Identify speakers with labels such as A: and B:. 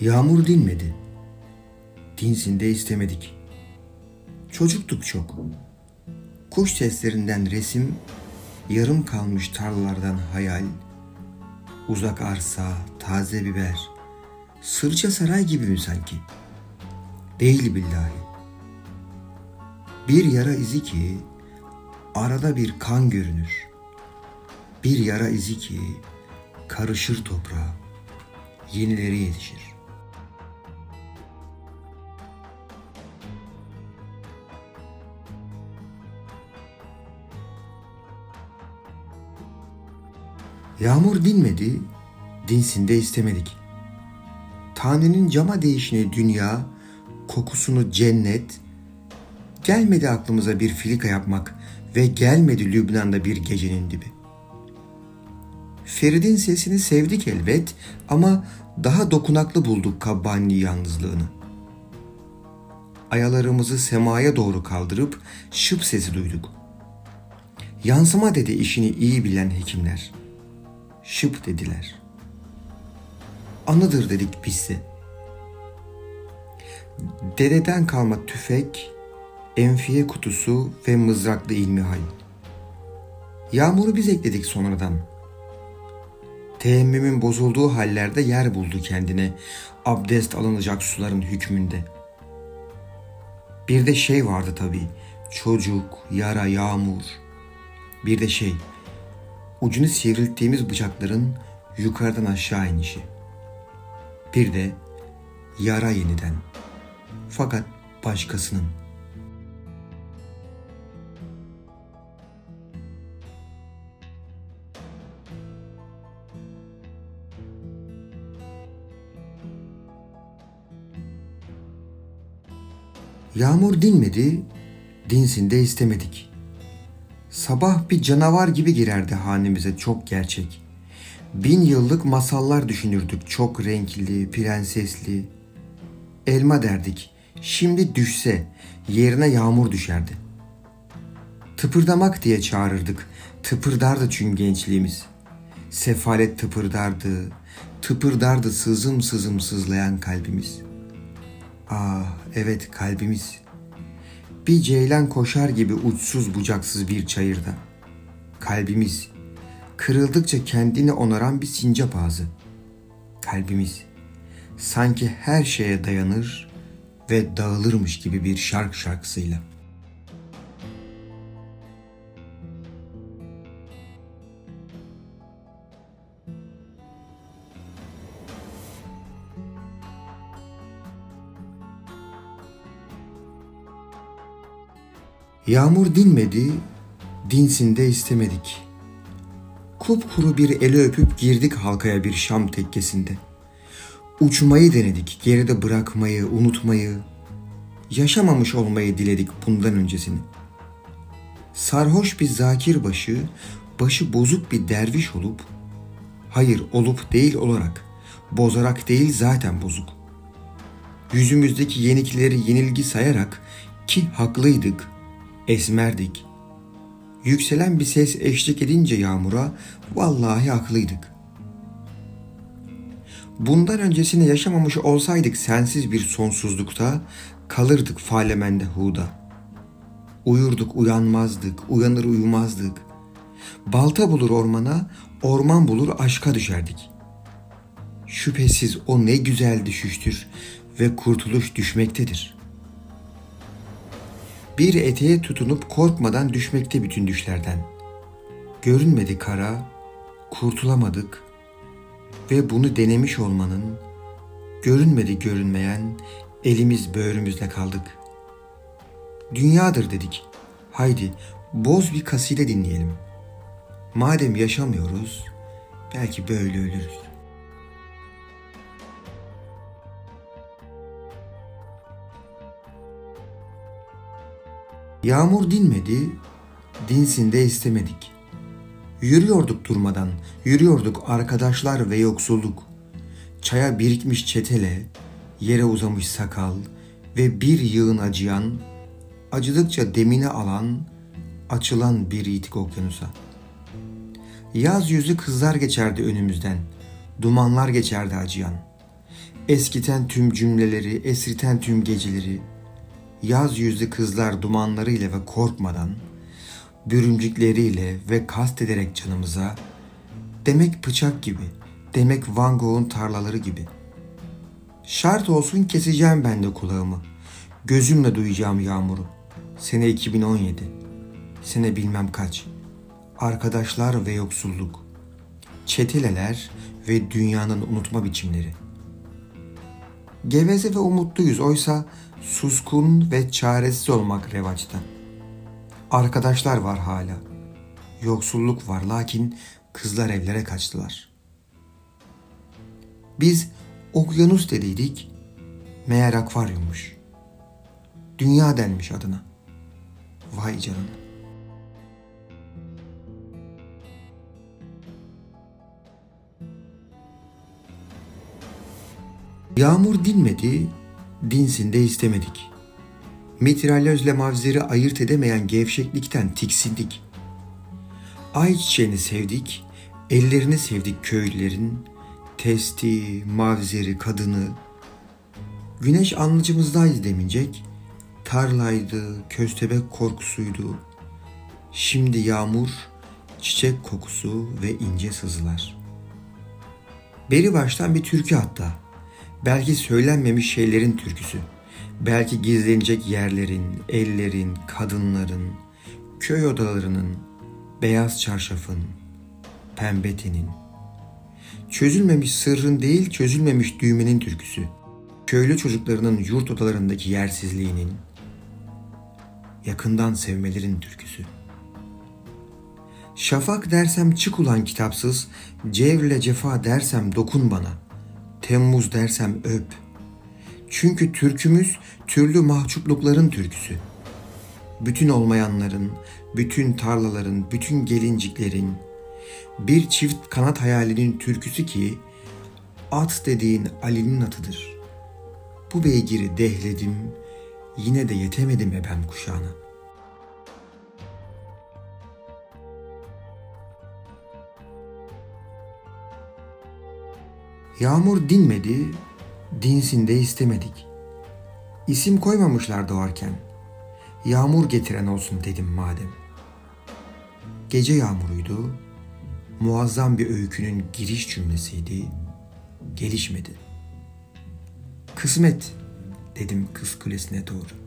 A: Yağmur dinmedi. Dinsin de istemedik. Çocuktuk çok. Kuş seslerinden resim, yarım kalmış tarlalardan hayal, uzak arsa, taze biber, sırça saray gibi mi sanki? Değil billahi. Bir yara izi ki arada bir kan görünür. Bir yara izi ki karışır toprağa, yenileri yetişir. Yağmur dinmedi, dinsin de istemedik. Tanrı'nın cama değişini dünya, kokusunu cennet, gelmedi aklımıza bir filika yapmak ve gelmedi Lübnan'da bir gecenin dibi. Ferid'in sesini sevdik elbet ama daha dokunaklı bulduk Kabbani yalnızlığını. Ayalarımızı semaya doğru kaldırıp şıp sesi duyduk. Yansıma dedi işini iyi bilen hekimler.'' Şıp dediler. Anıdır dedik bizse. Dededen kalma tüfek, enfiye kutusu ve mızraklı ilmihal. Yağmuru biz ekledik sonradan. Teyemmümün bozulduğu hallerde yer buldu kendine abdest alınacak suların hükmünde. Bir de şey vardı tabii, çocuk, yara, yağmur. Bir de şey, ucunu sivrilttiğimiz bıçakların yukarıdan aşağı inişi. Bir de yara yeniden. Fakat başkasının. Yağmur dinmedi, dinsin de istemedik.'' Sabah bir canavar gibi girerdi hanemize çok gerçek. Bin yıllık masallar düşünürdük çok renkli, prensesli. Elma derdik. Şimdi düşse yerine yağmur düşerdi. Tıpırdamak diye çağırırdık. Tıpırdardı çünkü gençliğimiz. Sefalet tıpırdardı. Tıpırdardı sızım sızım sızlayan kalbimiz. Ah evet kalbimiz bir ceylan koşar gibi uçsuz bucaksız bir çayırda. Kalbimiz, kırıldıkça kendini onaran bir sincap ağzı. Kalbimiz, sanki her şeye dayanır ve dağılırmış gibi bir şark şarkısıyla. Yağmur dinmedi, dinsin de istemedik. Kupkuru bir eli öpüp girdik halkaya bir Şam tekkesinde. Uçmayı denedik, geride bırakmayı, unutmayı, yaşamamış olmayı diledik bundan öncesini. Sarhoş bir zakir başı, başı bozuk bir derviş olup, hayır olup değil olarak, bozarak değil zaten bozuk. Yüzümüzdeki yenikleri yenilgi sayarak ki haklıydık, esmerdik. Yükselen bir ses eşlik edince yağmura vallahi haklıydık. Bundan öncesini yaşamamış olsaydık sensiz bir sonsuzlukta kalırdık falemende huda. Uyurduk uyanmazdık, uyanır uyumazdık. Balta bulur ormana, orman bulur aşka düşerdik. Şüphesiz o ne güzel düşüştür ve kurtuluş düşmektedir.'' Bir eteğe tutunup korkmadan düşmekte bütün düşlerden. Görünmedi kara, kurtulamadık ve bunu denemiş olmanın, görünmedi görünmeyen, elimiz böğrümüzle kaldık. Dünyadır dedik. Haydi boz bir kaside dinleyelim. Madem yaşamıyoruz, belki böyle ölürüz. Yağmur dinmedi, dinsin de istemedik. Yürüyorduk durmadan, yürüyorduk arkadaşlar ve yoksulluk. Çaya birikmiş çetele, yere uzamış sakal ve bir yığın acıyan, acıdıkça demini alan, açılan bir yitik okyanusa. Yaz yüzü kızlar geçerdi önümüzden, dumanlar geçerdi acıyan. Eskiten tüm cümleleri, esriten tüm geceleri, yaz yüzlü kızlar dumanlarıyla ve korkmadan, bürümcükleriyle ve kast ederek canımıza, demek bıçak gibi, demek Van Gogh'un tarlaları gibi. Şart olsun keseceğim ben de kulağımı, gözümle duyacağım yağmuru. Sene 2017, sene bilmem kaç, arkadaşlar ve yoksulluk, çeteleler ve dünyanın unutma biçimleri. Geveze ve umutluyuz oysa suskun ve çaresiz olmak revaçta. Arkadaşlar var hala. Yoksulluk var lakin kızlar evlere kaçtılar. Biz okyanus dediydik, meğer akvaryummuş. Dünya denmiş adına. Vay canına. Yağmur dinmedi, dinsin de istemedik. Mitralyözle mavzeri ayırt edemeyen gevşeklikten tiksindik. Ay çiçeğini sevdik, ellerini sevdik köylülerin, testi, mavzeri, kadını. Güneş anlıcımızdaydı demincek, tarlaydı, köstebek korkusuydu. Şimdi yağmur, çiçek kokusu ve ince sızılar. Beri baştan bir türkü hatta. Belki söylenmemiş şeylerin türküsü. Belki gizlenecek yerlerin, ellerin, kadınların, köy odalarının, beyaz çarşafın, pembe tenin. Çözülmemiş sırrın değil, çözülmemiş düğmenin türküsü. Köylü çocuklarının yurt odalarındaki yersizliğinin, yakından sevmelerin türküsü. Şafak dersem çık ulan kitapsız, cevle cefa dersem dokun bana, Temmuz dersem öp. Çünkü türkümüz türlü mahcuplukların türküsü. Bütün olmayanların, bütün tarlaların, bütün gelinciklerin, bir çift kanat hayalinin türküsü ki at dediğin Ali'nin atıdır. Bu beygiri dehledim, yine de yetemedim ebem kuşağına. Yağmur dinmedi, dinsin de istemedik. İsim koymamışlar doğarken. Yağmur getiren olsun dedim madem. Gece yağmuruydu, muazzam bir öykünün giriş cümlesiydi, gelişmedi. Kısmet dedim kız kulesine doğru.